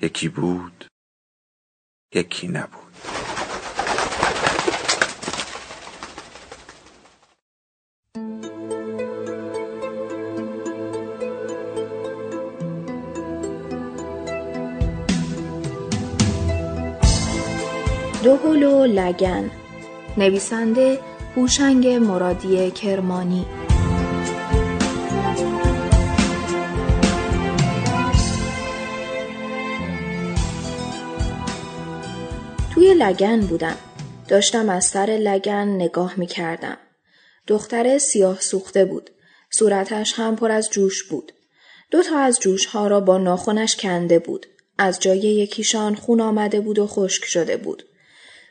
یکی بود یکی نبود. دهل و لگن. نویسنده هوشنگ مرادی کرمانی. توی لگن بودم. داشتم از سر لگن نگاه می کردم. دختر سیاه سوخته بود. صورتش هم پر از جوش بود. دو تا از جوش ها را با ناخونش کنده بود. از جای یکیشان خون آمده بود و خشک شده بود.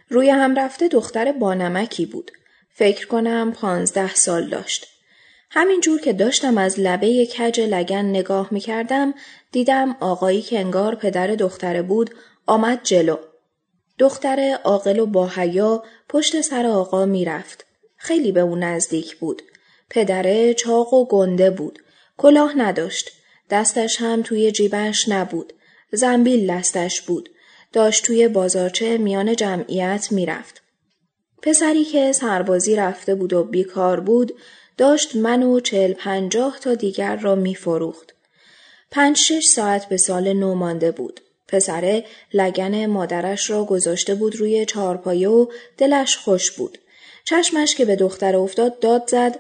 روی هم رفته دختر بانمکی بود. فکر کنم پانزده سال داشت. همین جور که داشتم از لبه کج لگن نگاه می کردم دیدم آقایی که انگار پدر دختره بود آمد جلو. دختر عاقل و باحیا پشت سر آقا می‌رفت. خیلی به او نزدیک بود. پدره چاق و گنده بود. کلاه نداشت. دستش هم توی جیبش نبود. زنبیل دستش بود. داشت توی بازارچه میان جمعیت می‌رفت. پسری که سربازی رفته بود و بیکار بود داشت من و چل پنجاه تا دیگر را میفروخت. پنج شش ساعت به سال نو مانده بود. پسره لگن مادرش را گذاشته بود روی چارپایه و دلش خوش بود. چشمش که به دختر افتاد داد زد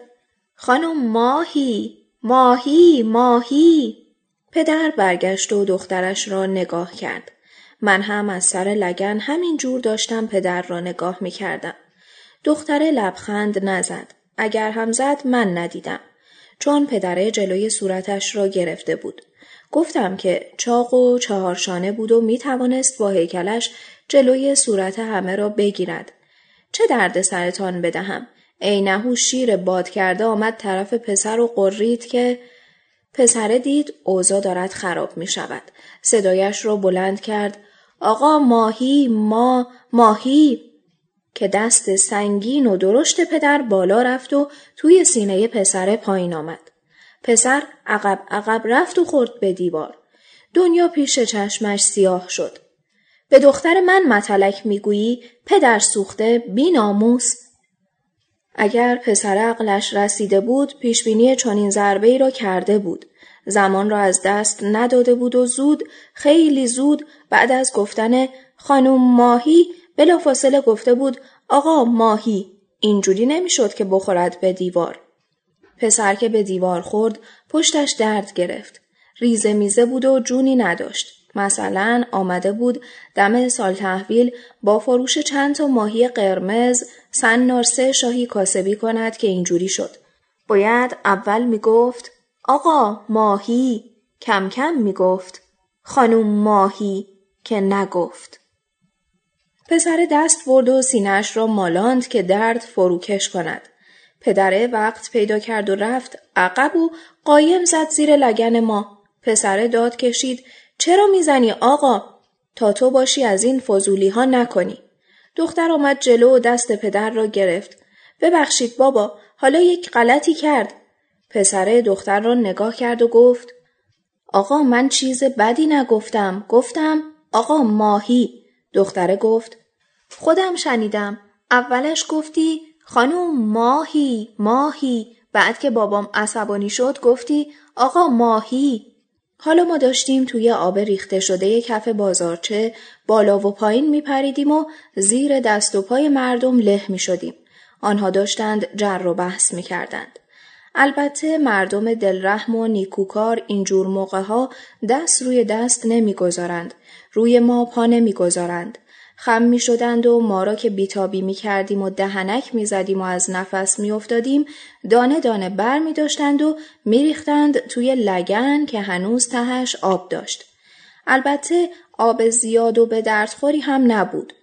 خانم ماهی ماهی ماهی پدر برگشت و دخترش را نگاه کرد. من هم از سر لگن همین جور داشتم پدر را نگاه می کردم. دختر لبخند نزد. اگر هم زد من ندیدم. چون پدره جلوی صورتش را گرفته بود. گفتم که چاق و چهارشانه بود و می توانست با هیکلش جلوی صورت همه را بگیرد. چه درد سرتان بدهم؟ نهو شیر باد کرده آمد طرف پسر و قرید که پسر دید اوضا دارد خراب می شود. صدایش را بلند کرد آقا ماهی ما ماهی که دست سنگین و درشت پدر بالا رفت و توی سینه پسر پایین آمد. پسر عقب عقب رفت و خورد به دیوار. دنیا پیش چشمش سیاه شد. به دختر من متلک می‌گویی پدر سوخته بی ناموس. اگر پسر عقلش رسیده بود پیشبینی چنین ضربه ای را کرده بود. زمان را از دست نداده بود و زود خیلی زود بعد از گفتن خانم ماهی بلافاصله گفته بود آقا ماهی اینجوری نمی‌شد که بخورد به دیوار. پسر که به دیوار خورد پشتش درد گرفت. ریزه میزه بود و جونی نداشت. مثلا آمده بود دم سال تحویل با فروش چند تا ماهی قرمز سن نارسه شاهی کاسبی کند که اینجوری شد. باید اول می‌گفت آقا ماهی کم کم می‌گفت خانوم ماهی که نگفت. پسر دست برد و سینهش را مالاند که درد فروکش کند. پدره وقت پیدا کرد و رفت عقب و قایم زد زیر لگن ما. پسره داد کشید چرا می‌زنی آقا؟ تا تو باشی از این فضولی ها نکنی. دختر آمد جلو و دست پدر را گرفت. ببخشید بابا حالا یک غلطی کرد. پسره دختر را نگاه کرد و گفت آقا من چیز بدی نگفتم. گفتم آقا ماهی. دختره گفت خودم شنیدم. اولش گفتی خانوم ماهی ماهی بعد که بابام عصبانی شد گفتی آقا ماهی حالا ما داشتیم توی آب ریخته شده کف بازارچه بالا و پایین می پریدیم و زیر دست و پای مردم له می شدیم. آنها داشتند جر و بحث می کردند. البته مردم دلرحم و نیکوکار اینجور موقع ها دست روی دست نمی‌گذارند. روی ما پا نمی‌گذارند. خم می شدند و ما را که بیتابی می کردیم و دهنک می زدیم و از نفس می افتادیم دانه دانه بر می داشتند و می ریختند توی لگن که هنوز تهش آب داشت. البته آب زیاد و به دردخوری هم نبود.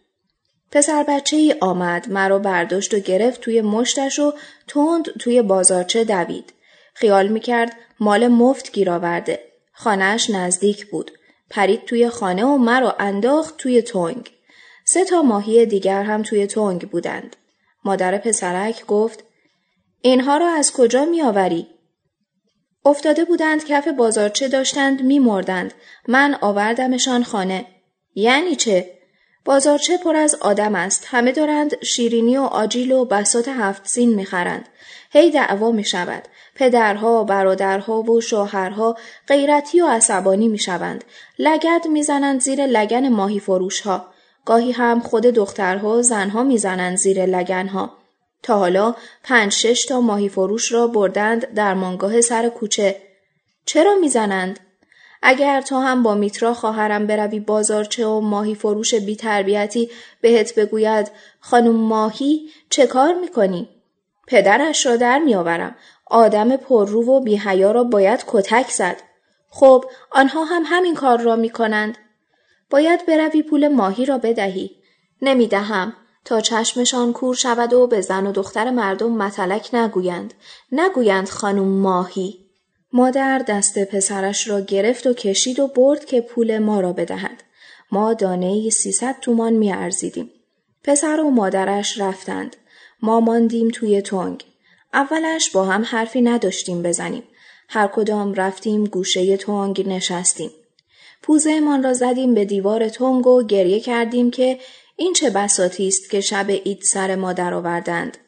پسر بچه ای آمد مرا برداشت و گرفت توی مشتش و تند توی بازارچه دوید. خیال می کرد مال مفت گیر آورده. خانهش نزدیک بود. پرید توی خانه و مرا انداخت توی تنگ. سه تا ماهی دیگر هم توی تنگ بودند. مادر پسرک گفت اینها را از کجا می آوری؟ افتاده بودند کف بازارچه داشتند می مردند. من آوردمشان خانه. یعنی چه؟ بازارچه پر از آدم است. همه دارند شیرینی و آجیل و بسات هفت سین می خرند. هی دعوا می شود. پدرها، برادرها و شوهرها غیرتی و عصبانی می شوند. لگد می زنند زیر لگن ماهی فروش ها. گاهی هم خود دخترها و زنها می زنند زیر لگن ها. تا حالا پنج شش تا ماهی فروش را بردند در مانگاه سر کوچه. چرا می‌زنند؟ اگر تو هم با میترا خواهرم بروی بازارچه و ماهی فروش بی تربیتی بهت بگوید خانم ماهی چه کار می‌کنی؟ پدرش را در میآورم. آدم پررو و بیهیا را باید کتک زد. خب آنها هم همین کار را می کنند. باید بروی پول ماهی را بدهی. نمی‌دهم. تا چشمشان کور شود و به زن و دختر مردم متلک نگویند. نگویند خانم ماهی. مادر دست پسرش را گرفت و کشید و برد که پول ما را بدهد. ما دانه سیصد تومان می ارزیدیم. پسر و مادرش رفتند. ما ماندیم توی تنگ. اولش با هم حرفی نداشتیم بزنیم. هر کدام رفتیم گوشه تنگ نشستیم. پوزهمان را زدیم به دیوار تنگ و گریه کردیم که این چه بساتی است که شب اید سر ما درآوردند.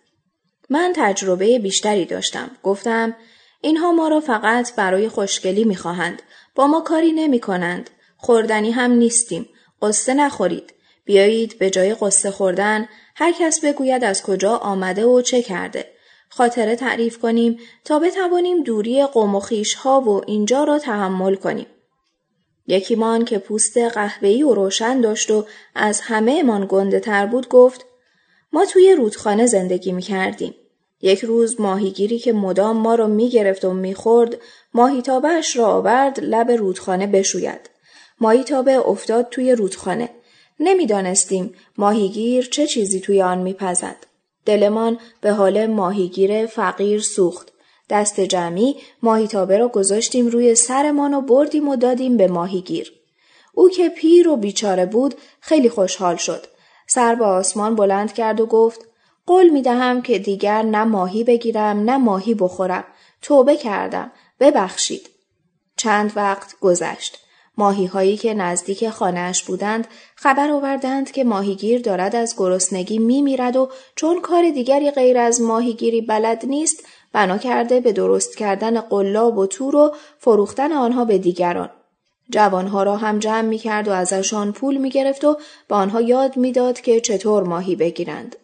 من تجربه بیشتری داشتم. گفتم اینها ما را فقط برای خوشگلی می‌خواهند. با ما کاری نمی کنند. خوردنی هم نیستیم. قصه نخورید. بیایید به جای قصه خوردن هر کس بگوید از کجا آمده و چه کرده. خاطره تعریف کنیم تا بتوانیم دوری قوم و ها و اینجا را تحمل کنیم. یکیمان که پوست قهوه‌ای و روشن داشت و از همه امان گنده تر بود گفت ما توی رودخانه زندگی می کردیم. یک روز ماهیگیری که مدام ما را می گرفت و می خورد ماهیتابش را آورد لب رودخانه بشوید. ماهیتابه افتاد توی رودخانه. نمی‌دانستیم ماهیگیر چه چیزی توی آن میپزد. دلمان به حال ماهیگیر فقیر سوخت. دست جمعی ماهیتابه را گذاشتیم روی سرمان و بردیم و دادیم به ماهیگیر. او که پیر و بیچاره بود خیلی خوشحال شد. سر به آسمان بلند کرد و گفت قول می دهم که دیگر نه ماهی بگیرم نه ماهی بخورم. توبه کردم. ببخشید. چند وقت گذشت. ماهی هایی که نزدیک خانهاش بودند خبر آوردند که ماهیگیر دارد از گرسنگی می میرد و چون کار دیگری غیر از ماهیگیری بلد نیست بنا کرده به درست کردن قلاب و تور و فروختن آنها به دیگران. جوانها را هم جمع می کرد و ازشان پول می گرفت و به آنها یاد می‌داد که چطور ماهی بگیرند.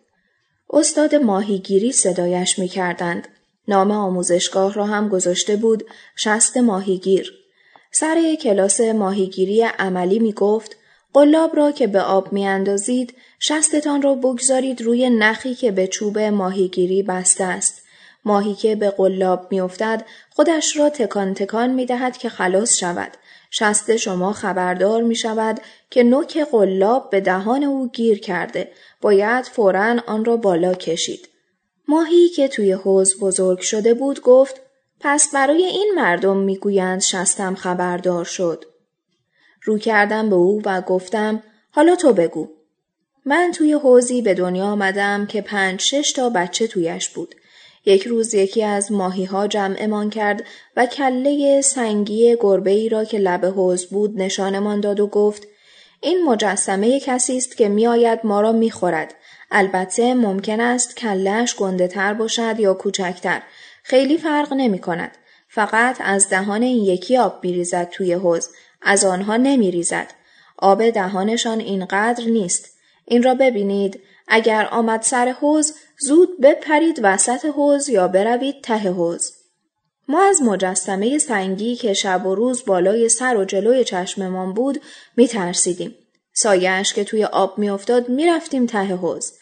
استاد ماهیگیری صدایش می کردند. نام آموزشگاه را هم گذاشته بود شست ماهیگیر. سر کلاس ماهیگیری عملی می گفت قلاب را که به آب می اندازید شستتان را بگذارید روی نخی که به چوب ماهیگیری بسته است. ماهی که به قلاب میافتد خودش را تکان تکان می دهد که خلاص شود. شست شما خبردار می شود که نوک قلاب به دهان او گیر کرده. باید فورا آن را بالا کشید. ماهی که توی حوز بزرگ شده بود گفت پس برای این مردم می‌گویند شستم خبردار شد. رو کردم به او و گفتم حالا تو بگو. من توی حوزی به دنیا آمدم که پنج شش تا بچه تویش بود. یک روز یکی از ماهی ها جمعمان کرد و کله سنگی گربه ای را که لب حوز بود نشانمان داد و گفت این مجسمه کسی است که میآید ما را می‌خورد. البته ممکن است کلش گنده تر باشد یا کوچکتر. خیلی فرق نمی کند. فقط از دهان این یکی آب میریزد توی حوز. از آنها نمی ریزد. آب دهانشان اینقدر نیست. این را ببینید. اگر آمد سر حوز زود بپرید وسط حوز یا بروید ته حوز. ما از مجسمه سنگی که شب و روز بالای سر و جلوی چشممان بود می ترسیدیم. سایش که توی آب میافتاد می‌رفتیم ته حوز.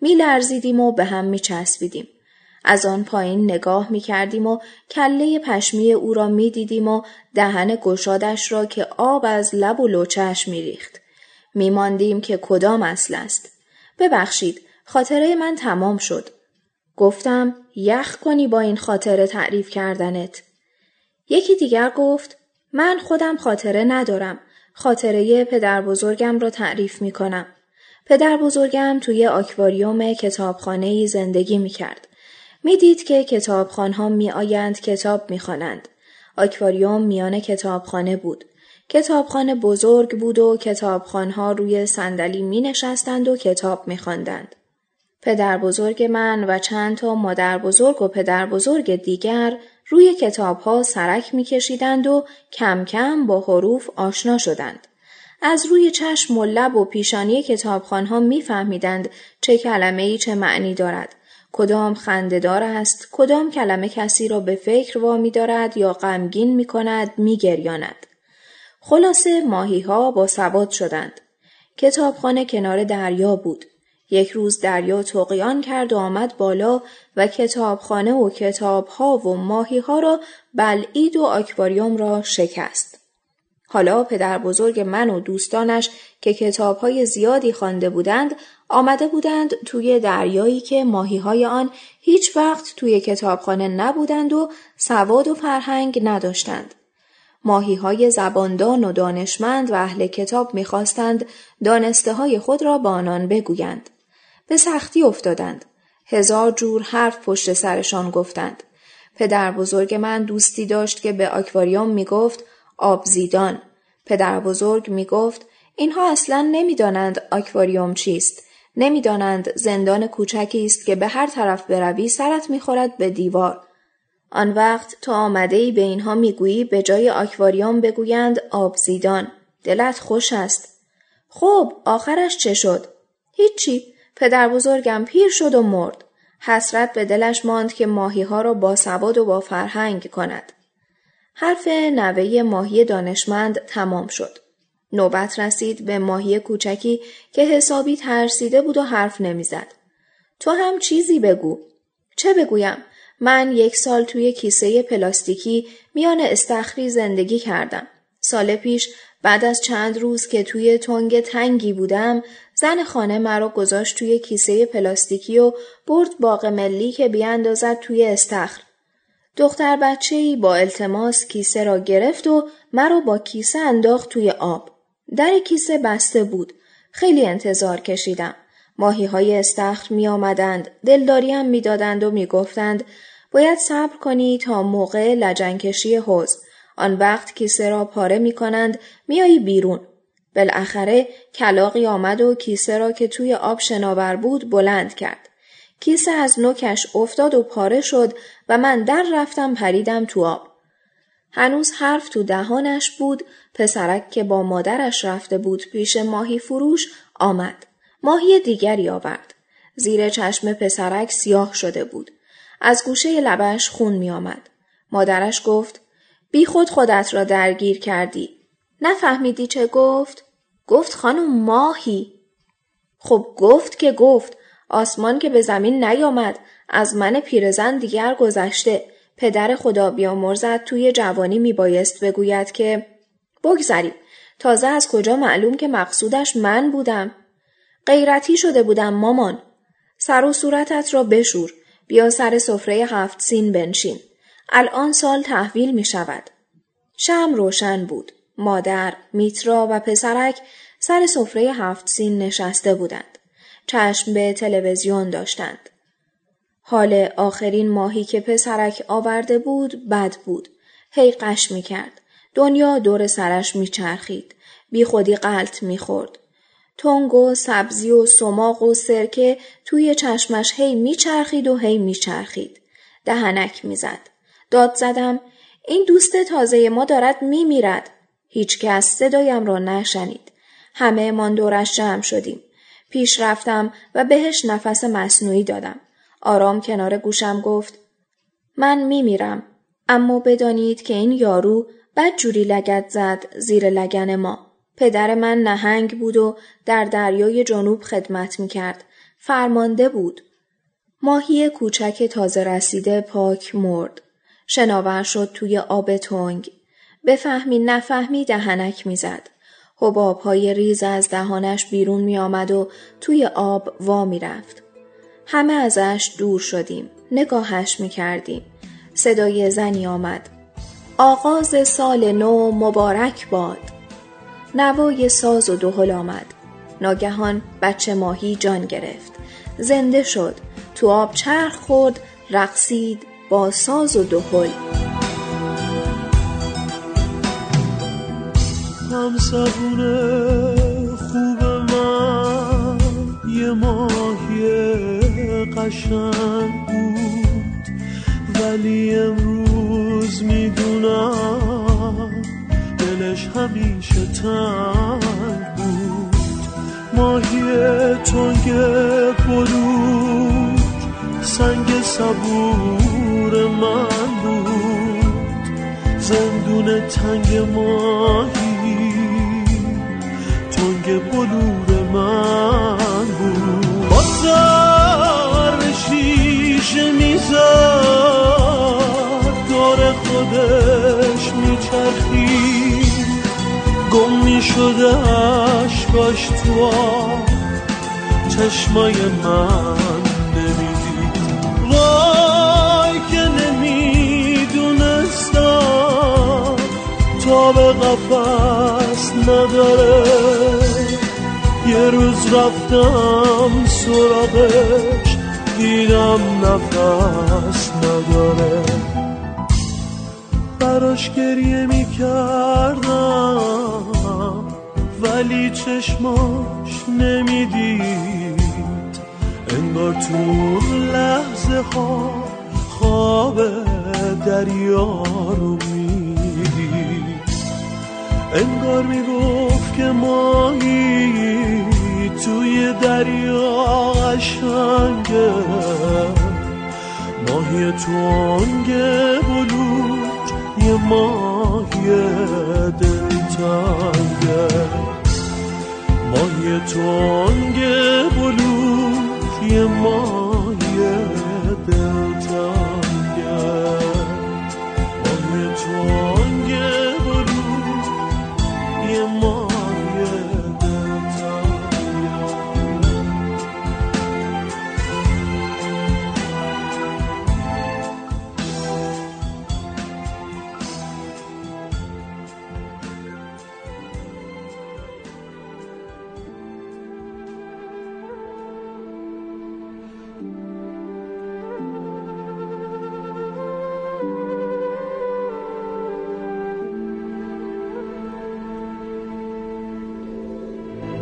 میلرزیدیم و به هم میچسبیدیم. از آن پایین نگاه می کردیم و کله پشمی او را می دیدیم و دهن گشادش را که آب از لب و لوچهش می ریخت. می ماندیم که کدام اصل است. ببخشید خاطره من تمام شد. گفتم یخ کنی با این خاطره تعریف کردنت. یکی دیگر گفت من خودم خاطره ندارم. خاطره پدر بزرگم را تعریف می کنم. پدر بزرگم توی آکواریوم کتابخانه زندگی می کرد. می دید که کتابخانها می آیند کتاب می خوانند. آکواریوم میان کتابخانه بود. کتابخانه بزرگ بود و کتابخانها روی صندلی می نشستند و کتاب می خواندند. پدر بزرگ من و چند تا مادر بزرگ و پدر بزرگ دیگر روی کتاب ها سرک می کشیدند و کم کم با حروف آشنا شدند. از روی چشم و لب و پیشانی کتابخانها میفهمیدند چه کلمه ای چه معنی دارد. کدام خندهدار است، کدام کلمه کسی را به فکر وامی دارد یا غمگین می کند می گریاند. خلاصه ماهی ها با سواد شدند. کتابخانه کنار دریا بود. یک روز دریا تقیان کرد و آمد بالا و کتابخانه و کتابها و ماهی ها را بلعید و آکواریوم را شکست. حالا پدر بزرگ من و دوستانش که کتابهای زیادی خوانده بودند آمده بودند توی دریایی که ماهی های آن هیچ وقت توی کتابخانه نبودند و سواد و فرهنگ نداشتند. ماهی های زباندان و دانشمند و اهل کتاب می‌خواستند دانسته های خود را با آنان بگویند. به سختی افتادند. هزار جور حرف پشت سرشان گفتند. پدر بزرگ من دوستی داشت که به آکواریوم می گفت آبزیدان. پدر بزرگ می گفت اینها اصلا نمی‌دانند آکواریوم چیست. نمی‌دانند زندان کوچکی است که به هر طرف بروی سرت می‌خورد به دیوار. آن وقت تو آمده ای به اینها می‌گویی به جای آکواریوم بگویند آبزیدان. دلت خوش است. خب آخرش چه شد؟ هیچی. پدر بزرگم پیر شد و مرد. حسرت به دلش ماند که ماهی ها را با سواد و با فرهنگ کند. حرف نوه ماهی دانشمند تمام شد. نوبت رسید به ماهی کوچکی که حسابی ترسیده بود و حرف نمی‌زد. تو هم چیزی بگو. چه بگویم؟ من یک سال توی کیسه پلاستیکی میان استخری زندگی کردم. سال پیش بعد از چند روز که توی تنگ تنگی بودم زن خانه مرا گذاشت توی کیسه پلاستیکی و برد باغ ملی که بیاندازد توی استخر. دختر بچه ای با التماس کیسه را گرفت و مرا با کیسه انداخت توی آب. در کیسه بسته بود. خیلی انتظار کشیدم. ماهی های استخر می آمدند. دلداریم می دادند و می گفتند باید صبر کنی تا موقع لجنکشی حوز. آن وقت کیسه را پاره می کنند میایی بیرون. بالاخره کلاقی آمد و کیسه را که توی آب شناور بود بلند کرد. کیسه از نوکش افتاد و پاره شد و من در رفتم پریدم تو آب. هنوز حرف تو دهانش بود پسرک که با مادرش رفته بود پیش ماهی فروش آمد. ماهی دیگری آورد. زیر چشم پسرک سیاه شده بود. از گوشه لبش خون می آمد. مادرش گفت بی خود خودت را درگیر کردی. نفهمیدی چه گفت؟ گفت خانم ماهی. خب گفت که گفت. آسمان که به زمین نیامد. از من پیرزن دیگر گذشته. پدر خدا بیامرزد توی جوانی می بایست بگوید که بگذریم. تازه از کجا معلوم که مقصودش من بودم؟ غیرتی شده بودم مامان. سر و صورتت را بشور. بیا سر سفره هفت سین بنشین. الان سال تحویل می شود. شم روشن بود. مادر، میترا و پسرک سر سفره هفت سین نشسته بودند. چشم به تلویزیون داشتند. حال آخرین ماهی که پسرک آورده بود بد بود. هی قش می کرد. دنیا دور سرش می چرخید. بی خودی قلط می خورد. تنگ و سبزی و سماق و سرکه توی چشمش هی می چرخید و هی می چرخید. دهنک می زد. داد زدم این دوست تازه ما دارد می میرد. هیچ کس صدایم را نشنید. همه من دورش جمع شدیم. پیش رفتم و بهش نفس مصنوعی دادم. آرام کنار گوشم گفت من می میرم. اما بدانید که این یارو بد جوری لگت زد زیر لگن ما. پدر من نهنگ بود و در دریای جنوب خدمت می کرد. فرمانده بود. ماهی کوچک تازه رسیده پاک مرد. شناور شد توی آب تنگ. بفهمی نفهمی دهنک می‌زد. حباب های ریز از دهانش بیرون می آمد و توی آب وا می رفت. همه ازش دور شدیم. نگاهش می کردیم. صدای زنی آمد. آغاز سال نو مبارک باد. نوای ساز و دهل آمد. ناگهان بچه ماهی جان گرفت. زنده شد. تو آب چرخ خورد. رقصید با ساز و دهل. هم خوب من یه ماهی قشنگ بود. ولی امروز می‌دونم دلش همیشه تنگ بود. ماهی تنگ بلور سنگ صبور من بود. زندون تنگ ماهی تنگ بلور من بود. با سر شیشه می‌زد دور خودش میچرخید. گم می‌شده عشقاش تو چشمای من نمی‌دید وای که نمی‌دونستم تا به قفص نداره. یه روز رفتم سراغش دیدم نفس نداره. براش گریه می‌کردم ولی چشماش نمی‌دید. انگار تو لحظه ها خواب دریا رو می‌دید. انگار می‌گفت که ماهی توی دریا قشنگه ماهی تونگه بلور یه ماهی دلتنگه. ماهی تونگه بلور یه ماهی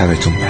还未中白